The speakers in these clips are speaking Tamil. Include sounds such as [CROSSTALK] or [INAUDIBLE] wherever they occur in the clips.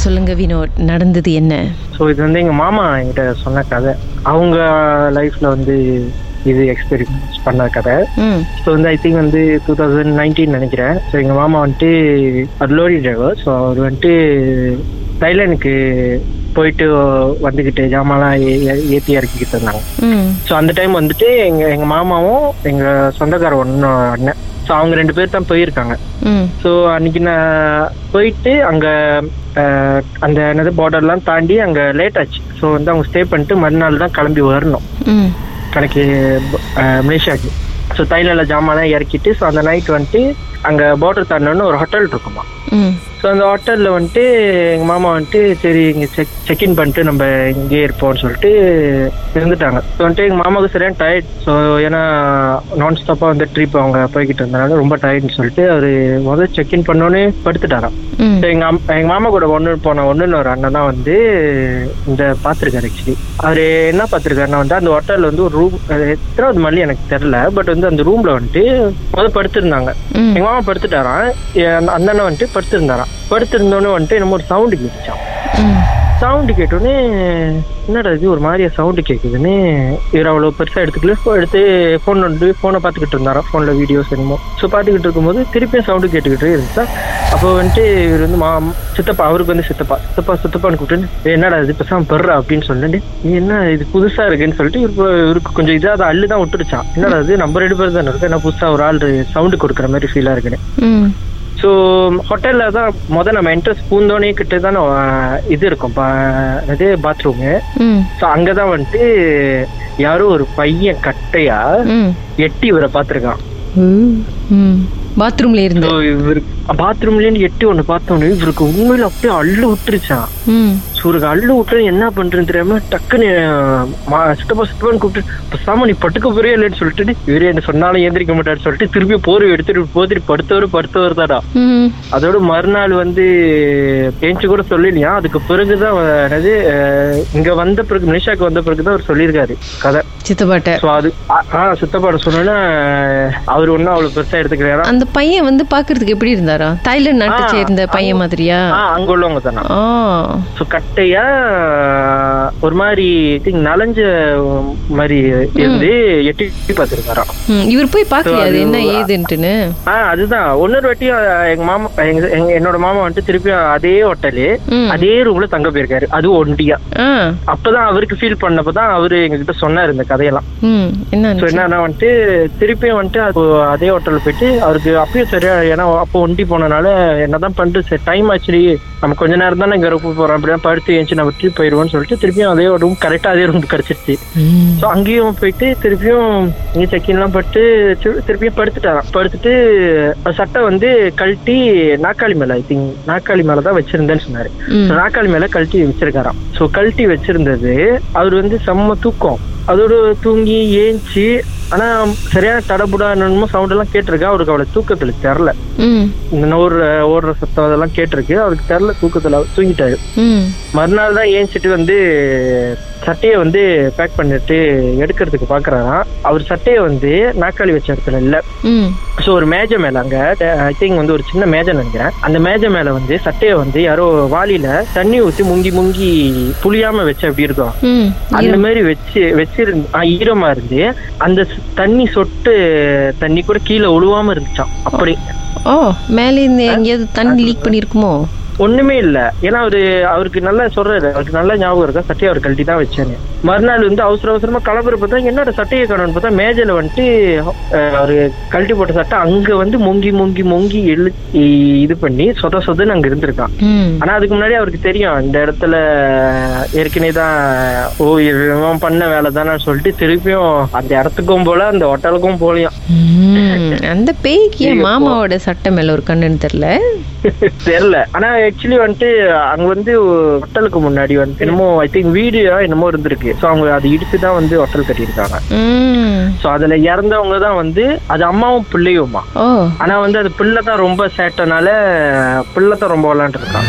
சொல்லுங்க வினோத் நடந்தது என்ன? ஸோ இது வந்து எங்கள் மாமா என்கிட்ட சொன்ன கதை. அவங்க லைஃப்பில் வந்து இது எக்ஸ்பீரியன்ஸ் பண்ண கதை. ஸோ வந்து ஐ திங்க் வந்து டூ தௌசண்ட் நைன்டீன் நினைக்கிறேன். ஸோ எங்கள் மாமா வந்துட்டு ஒரு லோரி டிரைவர் ஸோ அவர் வந்துட்டு தைலாண்டுக்கு போயிட்டு வந்துக்கிட்டு ஜாமான்லாம் ஏற்றி இறக்கிக்கிட்டு இருந்தாங்க. ஸோ அந்த டைம் வந்துட்டு எங்கள் எங்கள் மாமாவும் எங்கள் சொந்தக்கார ஒன்று அண்ணன். ஸோ அவங்க ரெண்டு பேர் தான் போயிருக்காங்க. ஸோ அன்னைக்கு நான் போயிட்டு அங்கே அந்த என்னது பார்டர்லாம் தாண்டி அங்கே லேட் ஆச்சு. ஸோ வந்து அவங்க ஸ்டே பண்ணிட்டு மறுநாள் தான் கிளம்பி வரணும். கணக்கு மலேசியாவுக்கு. ஸோ தைலால ஜாமான்லாம் இறக்கிட்டு ஸோ அந்த நைட் வந்துட்டு அங்கே பார்டர் தாண்டோன்னு ஒரு ஹோட்டல் இருக்குமா. ஸோ அந்த ஹோட்டலில் வந்துட்டு எங்கள் மாமா வந்துட்டு சரி இங்கே செக் செக்இன் பண்ணிட்டு நம்ம இங்கேயே இருப்போம்னு சொல்லிட்டு இருந்துட்டாங்க. ஸோ வந்துட்டு எங்கள் மாமாவுக்கு சரியான டயர்ட் ஸோ ஏன்னா நான் ஸ்டாப்பாக வந்து ட்ரிப் அவங்க போய்கிட்டு இருந்தனால ரொம்ப டயர்ட்னு சொல்லிட்டு அவர் முதல் செக்இன் பண்ணோன்னே படுத்துட்டாராம். ஸோ எங்கள் எங்கள் மாமா கூட ஒன்று போன ஒன்றுன்னு ஒரு அண்ணன் தான் வந்து இந்த பார்த்துருக்காரு ஆக்சுவலி அவர் என்ன பார்த்துருக்காருன்னா வந்து அந்த ஹோட்டலில் வந்து ஒரு ரூம் எத்தனாவது மல்லி எனக்கு தெரில பட் வந்து அந்த ரூமில் வந்துட்டு முதல் படுத்திருந்தாங்க. எங்கள் மாமா படுத்துட்டாராம். அந்த அண்ணனை வந்துட்டு படுத்திருந்தாராம். படுத்திருந்தோடனே வந்துட்டு என்னமோ ஒரு சவுண்டு கேட்டுச்சான் சவுண்டு கேட்டோடனே என்னடா இது? ஒரு மாதிரியா சவுண்டு கேட்குதுன்னு இவர் அவ்வளோ பெருசாக எடுத்துக்கல. எடுத்து ஃபோன் வந்து ஃபோனை பார்த்துக்கிட்டு இருந்தாரோ ஃபோனில் வீடியோஸ் என்னமோ. ஸோ பார்த்துக்கிட்டு இருக்கும்போது திருப்பியும் சவுண்டு கேட்டுக்கிட்டே இருந்துச்சா அப்போ வந்துட்டு இவர் வந்து மா சித்தப்பா. அவருக்கு வந்து சித்தப்பா சித்தப்பா சித்தப்பான்னு கூப்பிட்டு என்னடா இது? பெருசாக பெறா அப்படின்னு சொல்லிட்டு "நீ என்ன இது புதுசாக இருக்குன்னு சொல்லிட்டு இப்போ இவருக்கு கொஞ்சம் இதாக அதை அள்ளு தான் விட்டுருச்சான் என்னடா இது? நம்ம ரெண்டு பேர் தானே இருக்கு என்ன புதுசாக ஒரு ஆள் சவுண்டு கொடுக்குற மாதிரி ஃபீலாக இருக்குன்னு. ஸோ ஹோட்டலில் தான் முதல் நம்ம என்ட்ரன்ஸ் பூந்தோனே கிட்ட தான் இது இருக்கும். அது பாத்ரூமு ஸோ அங்கே தான் வந்துட்டு யாரோ ஒரு பையன் கட்டையா எட்டி இவரை பார்த்துருக்கான். பாத்ரூம்ல இருந்து. இவருக்கு பாத்ரூம்லேருந்து எட்டி ஒன்று பார்த்தோன்னே இவருக்கு உண்மையில அப்படியே அள்ளு விட்டுருச்சான் இவருக்கு அள்ளு விட்டு என்ன பண்ணுறேன்னு தெரியாம டக்குன்னு சித்தப்பா சித்தப்பான்னு கூப்பிட்டு பேசாம நீ பட்டுக்க போறியா இல்லைன்னு சொல்லிட்டு இவரே என்ன சொன்னாலும் ஏந்திரிக்க மாட்டாரு சொல்லிட்டு திருப்பி போர்வை எடுத்துட்டு போத்திட்டு படுத்தவர் படுத்தவர் தாடா. அதோட மறுநாள் வந்து பேச்சு கூட சொல்லலையா அதுக்கு பிறகுதான் என்னது இங்க வந்த பிறகு மலேசியாவுக்கு வந்த பிறகுதான் அவர் சொல்லியிருக்காரு கதை. சித்தப்பாட்ட. அது ஆ- ஆ சித்தப்பாட சொன்னோன்னா அவர் ஒன்றும் அவ்வளோ பெருசா எடுத்துக்கிறாரா அந்த பையன் வந்து பாக்குறதுக்கு எப்படி இருந்தாரா? தாய்லாந்து நாட்டை சேர்ந்த பையன் மாதிரியா? அங்க உள்ளவங்க தானே? ஸோ கட்டையா ஒரு மாதிரி திங்க் நலஞ்ச மாதிரி இருந்து எட்டி பார்த்துருக்காராம். ம், இவர் போய் அது அது- என்ன ஏதுன்ட்டுன்னு ஆ அதுதான். ஒன்னொரு வாட்டியும் எங்க மாமா என்னோட மாமா வந்துட்டு திருப்பியும் அதே ஹோட்டலு. அதே ரூம்ல தங்க போயிருக்காரு. அதுவும் ஒண்டியா. அப்பதான் அவருக்கு ஃபீல் பண்ணப்பதான் அவரு எங்ககிட்ட சொன்னாரு இந்த கதையெல்லாம். என்னன்னா வந்துட்டு திருப்பியும் வந்துட்டு அது அதே ஹோட்டல்ல போயிட்டு அவருக்கு அப்பயும் சரியா ஏன்னா அப்போ ஒண்டி போனனால என்னதான் பண்ணிட்டு சரி டைம் ஆச்சு. நம்ம கொஞ்ச நேரம் தானே இங்க இருக்க போறோம். அப்படின்னா படுத்து ஏஞ்சி நம்ம ட்ரிப் போயிடுவோம்னு சொல்லிட்டு திருப்பியும் அதே ரூம் கரெக்டா அதே ரூம் கிடைச்சிருச்சு. ஸோ அங்கேயும் போயிட்டு திருப்பியும் இங்கே செக்கின்லாம் பட்டு திரு- திருப்பியும் படுத்துட்டாராம். படுத்துட்டு சட்டை வந்து கழட்டி நாக்காளி மேல ஐ திங்க் நாக்காளி மேல தான் வச்சிருந்தேன்னு சொன்னாரு. நாக்காளி மேல கழட்டி வச்சிருக்காராம். ஸோ கழட்டி வச்சிருந்தது அவர் வந்து செம்ம தூக்கம். அதோட தூங்கி ஏஞ்சி ஆனா சரியான தடபுடா என்னமோ சவுண்ட் எல்லாம் கேட்டிருக்கு. அவருக்கு அவளை தூக்கத்துல தெரில. இந்த ஓடுற ஓடுற சத்தம் அதெல்லாம் கேட்டிருக்கு. அவருக்கு தெரில தூக்கத்துல தூங்கிட்டாரு. மறுநாள் தான் ஏஞ்சிட்டு வந்து சட்டையை வந்து பேக் பண்ணிட்டு எடுக்கிறதுக்கு பாக்குறாராம் அவர் சட்டையை வந்து நாக்காளி வச்ச இடத்துல இல்ல. ஸோ ஒரு மேஜை மேல அங்க ஐ திங்க் வந்து ஒரு சின்ன மேஜை நினைக்கிறேன். அந்த மேஜை மேல வந்து சட்டையை வந்து யாரோ வாளியில தண்ணி ஊத்தி முங்கி முங்கி புளியாம வச்சு அப்படி இருக்கும்? அந்த மாதிரி வச்சு வச்சிருந்து ஈரமா இருந்து அந்த தண்ணி சொட்டு தண்ணி கூட கீழே ஒழுவாம இருந்துச்சாம். அப்படி. ஓ மேலே இருந்து எங்கேயாவது தண்ணி லீக் பண்ணிருக்குமோ ஒண்ணுமே இல்ல. ஏன்னா அவரு அவருக்கு நல்லா சொல்றாரு. அவருக்கு நல்லா ஞாபகம் இருக்கா? சட்டையை அவர் கழட்டி தான் வச்சாரு. மறுநாள் வந்து அவசர அவசரமா கிளம்புற பார்த்தா என்னோட சட்டையை காணும்னு பார்த்தா மேஜையில வந்துட்டு அவரு கழட்டி போட்ட சட்டை அங்க வந்து முங்கி முங்கி முங்கி எழு இது பண்ணி சொத சொதன்னு அங்க இருந்திருக்கான். ஆனா அதுக்கு முன்னாடி அவருக்கு தெரியும். இந்த இடத்துல ஏற்கனவே தான் ஓ இவன் பண்ண வேலை தானே சொல்லிட்டு திருப்பியும் அந்த இடத்துக்கும் போல அந்த ஹோட்டலுக்கும் போலியும். அந்த பேய்க்கு மாமாவோட சட்டை மேல ஒரு கண்ணுன்னு தெரியல? [LAUGHS] தெரியல. ஆனா ஆக்சுவலி வந்துட்டு அங்க வந்து ஹோட்டலுக்கு முன்னாடி வந்து என்னமோ ஐ திங்க் வீடு என்னமோ இருந்திருக்கு. ஸோ அவங்க அது இடிச்சு தான் வந்து ஹோட்டல் கட்டியிருக்காங்க. ஸோ அதுல இறந்தவங்க தான் வந்து அது அம்மாவும் பிள்ளையுமா? ஆனா வந்து அது பிள்ளை தான் ரொம்ப சேட்டனால பிள்ளை தான் ரொம்ப விளாண்டு இருக்கான்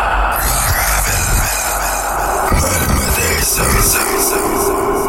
Sensor.